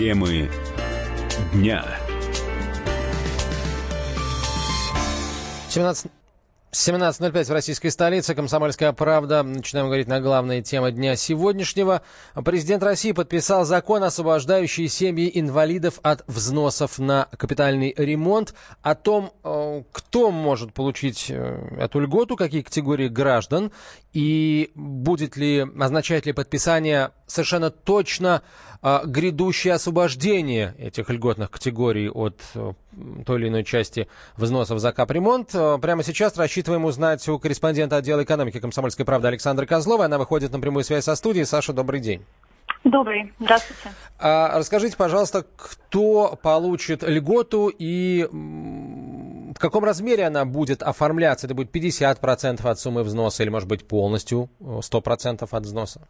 Темы дня. 17 17.05 в российской столице. Комсомольская правда. Начинаем говорить на главные темы дня сегодняшнего. Президент России подписал закон, освобождающий семьи инвалидов от взносов на капитальный ремонт. О том, э, кто может получить э, эту льготу, какие категории граждан, и будет ли, означает ли подписание совершенно точно э, грядущее освобождение этих льготных категорий от той или иной части взносов за капремонт. Прямо сейчас рассчитываем узнать у корреспондента отдела экономики «Комсомольской правды» Александры Козловой. Она выходит на прямую связь со студией. Саша, добрый день. Добрый, здравствуйте. А, расскажите, пожалуйста, кто получит льготу и в каком размере она будет оформляться? Это будет 50% от суммы взноса или, может быть, полностью 100% от взноса?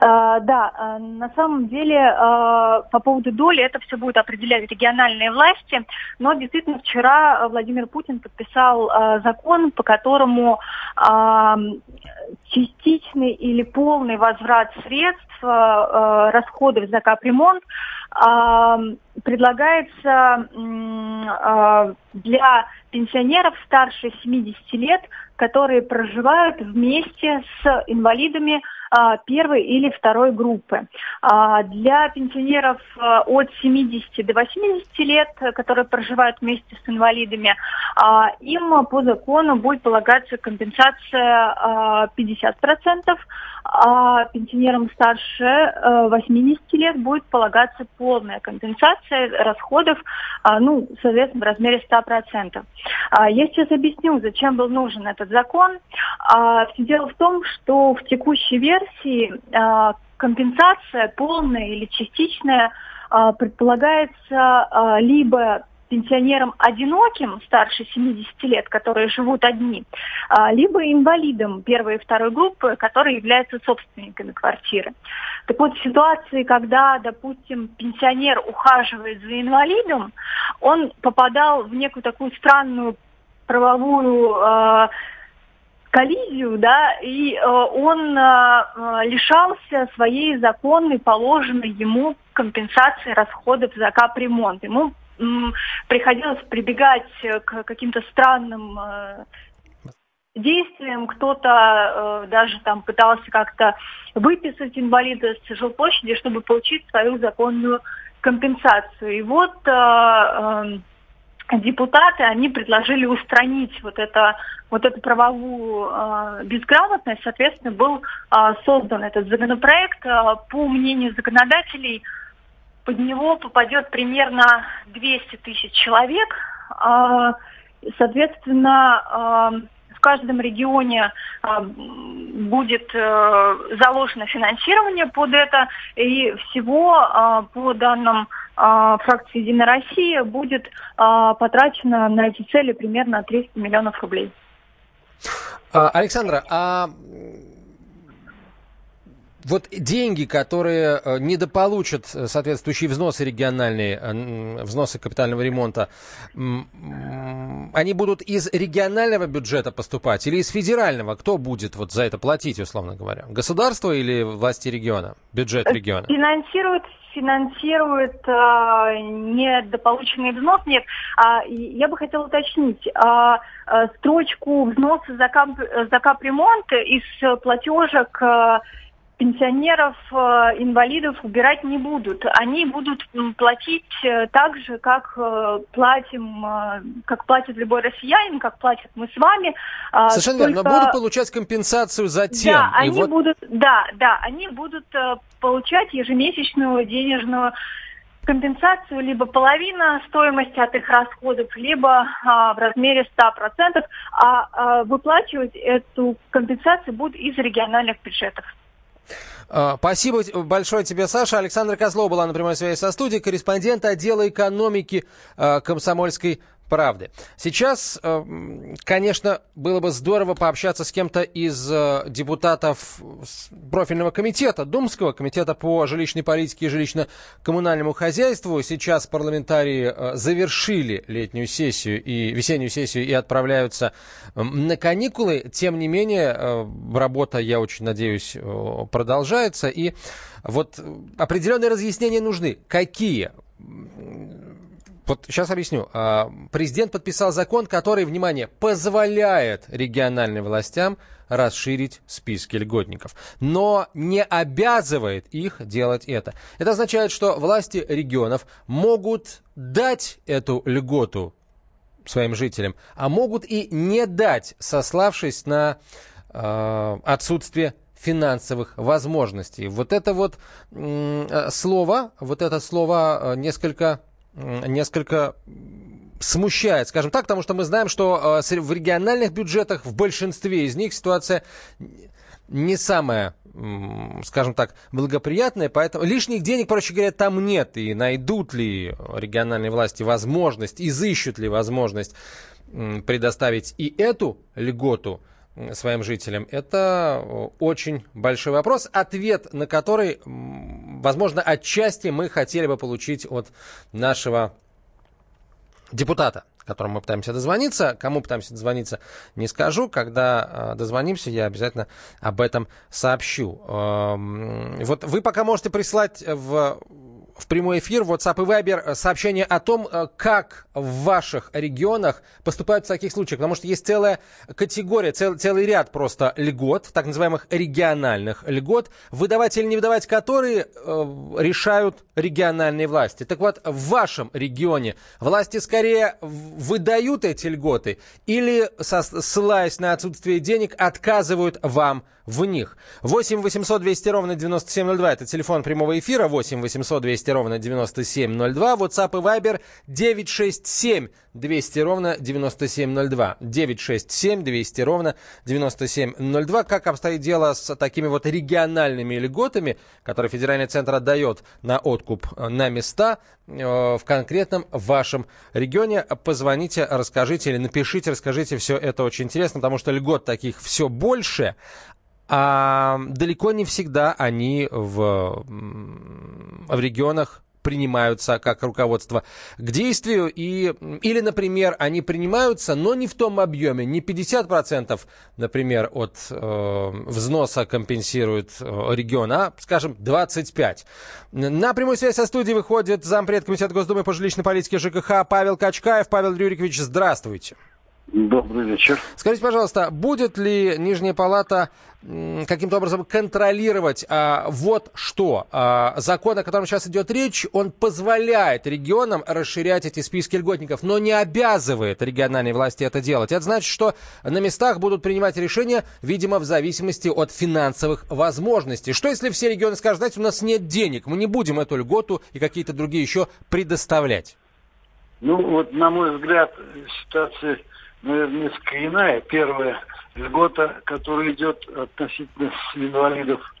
А, да, а, на самом деле а, по поводу доли это все будет определять региональные власти, но действительно вчера Владимир Путин подписал закон, по которому частичный или полный возврат средств, расходов за капремонт предлагается для пенсионеров старше 70 лет, которые проживают вместе с инвалидами а, первой или второй группы. А, для пенсионеров а, от 70 до 80 лет, которые проживают вместе с инвалидами, им по закону будет полагаться компенсация 50%, а пенсионерам старше 80 лет будет полагаться полная компенсация расходов, ну, соответственно, в размере 100%. Я сейчас объясню, зачем был нужен этот закон. Все дело в том, что в текущей версии а, компенсация полная или частичная а, предполагается а, либо пенсионерам одиноким старше 70 лет, которые живут одни, либо инвалидам первой и второй группы, которые являются собственниками квартиры. Так вот, в ситуации, когда, допустим, пенсионер ухаживает за инвалидом, он попадал в некую такую странную правовую коллизию, да, и э, он э, э, лишался своей законной, положенной ему компенсации расходов за капремонт. Ему э, приходилось прибегать к каким-то странным э, действиям. Кто-то э, даже там пытался как-то выписать инвалида с жилплощади, чтобы получить свою законную компенсацию. И вот э, э, депутаты, они предложили устранить вот это вот эту правовую э, безграмотность, соответственно, был э, создан этот законопроект. Э, по мнению законодателей, под него попадет примерно 200 тысяч человек. Э, соответственно, э, в каждом регионе э, будет э, заложено финансирование под это, и всего э, по данным э, фракции «Единая Россия» будет э, потрачено на эти цели примерно 300 миллионов рублей. А, Александра, а вот деньги, которые э, недополучат соответствующие взносы региональные, э, взносы капитального ремонта, они будут из регионального бюджета поступать или из федерального? Кто будет вот за это платить, условно говоря? Государство или власти региона, бюджет региона? Финансирует финансирует э, недополученный взнос, нет. А, я бы хотела уточнить, а, а, строчку взноса за, кап, за капремонт из платежек э, пенсионеров, э, инвалидов убирать не будут. Они будут платить э, так же, как э, платим, как платит любой россиянин, как платят мы с вами. А, Совершенно Только... верно. Но будут получать компенсацию за тем. Да, они вот... будут, да, да, они будут получать ежемесячную денежную компенсацию либо половина стоимости от их расходов, либо а, в размере 100%, а, а выплачивать эту компенсацию будут из региональных бюджетов. А, спасибо большое тебе, Саша. Александра Козлова была на прямой связи со студией, корреспондент отдела экономики а, комсомольской правды. Сейчас, э, конечно, было бы здорово пообщаться с кем-то из э, депутатов профильного комитета, Думского комитета по жилищной политике и жилищно-коммунальному хозяйству. Сейчас парламентарии э, завершили летнюю сессию и весеннюю сессию и отправляются на каникулы. Тем не менее, работа, я очень надеюсь, продолжается. И вот определенные разъяснения нужны. Какие? Вот сейчас объясню. А, президент подписал закон, который, внимание, позволяет региональным властям расширить списки льготников, но не обязывает их делать это. Это означает, что власти регионов могут дать эту льготу своим жителям, а могут и не дать, сославшись на э, отсутствие финансовых возможностей. Вот это вот э, слово, вот это слово э, несколько несколько смущает, скажем так, потому что мы знаем, что э, в региональных бюджетах в большинстве из них ситуация не самая, скажем так, благоприятная, поэтому лишних денег, проще говоря, там нет. И найдут ли региональные власти возможность, изыщут ли возможность предоставить и эту льготу своим жителям, это очень большой вопрос, ответ на который, возможно, отчасти мы хотели бы получить от нашего депутата, которому мы пытаемся дозвониться. Кому пытаемся дозвониться, не скажу. Когда а, дозвонимся, я обязательно об этом сообщу. Вот вы пока можете прислать в в прямой эфир WhatsApp и Viber э, сообщение о том, э, как в ваших регионах поступают в таких случаях. Потому что есть целая категория, цел, целый ряд просто льгот, так называемых региональных льгот, выдавать или не выдавать которые э, решают региональные власти. Так вот, в вашем регионе власти скорее выдают эти льготы или, ссылаясь на отсутствие денег, отказывают вам в них. 8 800 200 ровно 9702. Это телефон прямого эфира. 8 800 200 ровно 9702. WhatsApp и Viber 967 200 ровно 9702. 967 200 ровно 9702. Как обстоит дело с такими вот региональными льготами, которые федеральный центр отдает на откуп э, на места э, в конкретном вашем регионе? Позвоните, расскажите или напишите, расскажите. Все это очень интересно, потому что льгот таких все больше, а далеко не всегда они в, в регионах принимаются как руководство к действию. И, или, например, они принимаются, но не в том объеме. Не 50%, например, от э, взноса компенсирует э, регион, а, скажем, 25%. На прямую связь со студией выходит зампред Комитета Госдумы по жилищной политике ЖКХ Павел Качкаев. Павел Рюрикович, здравствуйте. Добрый вечер. Скажите, пожалуйста, будет ли Нижняя Палата каким-то образом контролировать а, вот что? А, закон, о котором сейчас идет речь, он позволяет регионам расширять эти списки льготников, но не обязывает региональные власти это делать. Это значит, что на местах будут принимать решения, видимо, в зависимости от финансовых возможностей. Что если все регионы скажут, знаете, у нас нет денег, мы не будем эту льготу и какие-то другие еще предоставлять? Ну, вот, на мой взгляд, ситуация наверное, несколько иная. Первая льгота, которая идет относительно инвалидов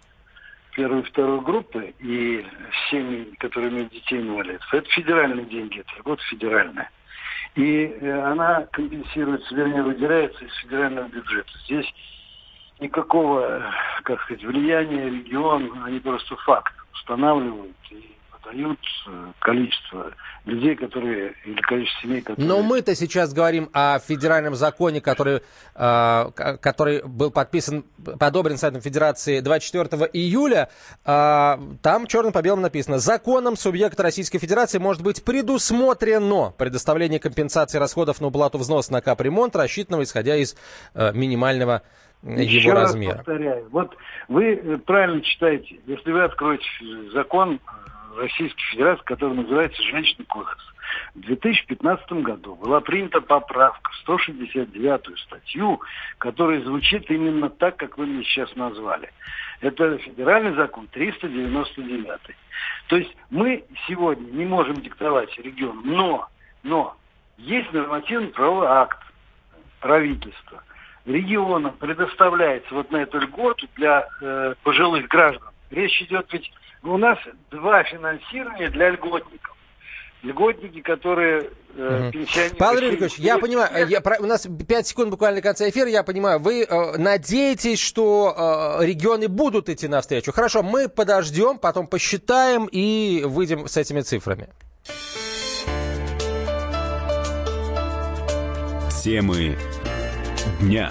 первой и второй группы и семьи, которые имеют детей инвалидов, это федеральные деньги, это льгота федеральная. И э, она компенсируется, вернее, выделяется из федерального бюджета. Здесь никакого, как сказать, влияния регион, они просто факт устанавливают и дают э, количество людей, которые, или количество семей, которые... Но мы-то сейчас говорим о федеральном законе, который, э, который был подписан, подобрен Советом Федерации 24 июля. Э, там черным по белому написано, законом субъекта Российской Федерации может быть предусмотрено предоставление компенсации расходов на уплату взноса на капремонт, рассчитанного исходя из э, минимального Еще его размера. Раз повторяю, вот вы правильно читаете, если вы откроете закон Российской Федерации, который называется «Женщина кодекс». В 2015 году была принята поправка в 169-ю статью, которая звучит именно так, как вы мне сейчас назвали. Это федеральный закон 399. То есть мы сегодня не можем диктовать регион, но, но есть нормативный правовой акт правительства. Регионам предоставляется вот на эту льготу для э, пожилых граждан. Речь идет ведь у нас два финансирования для льготников. льготники, которые э, пенсионеры... Павел Юрьевич, я понимаю, я, у нас 5 секунд буквально до конца эфира, я понимаю, вы э, надеетесь, что э, регионы будут идти навстречу. Хорошо, мы подождем, потом посчитаем и выйдем с этими цифрами. Темы дня.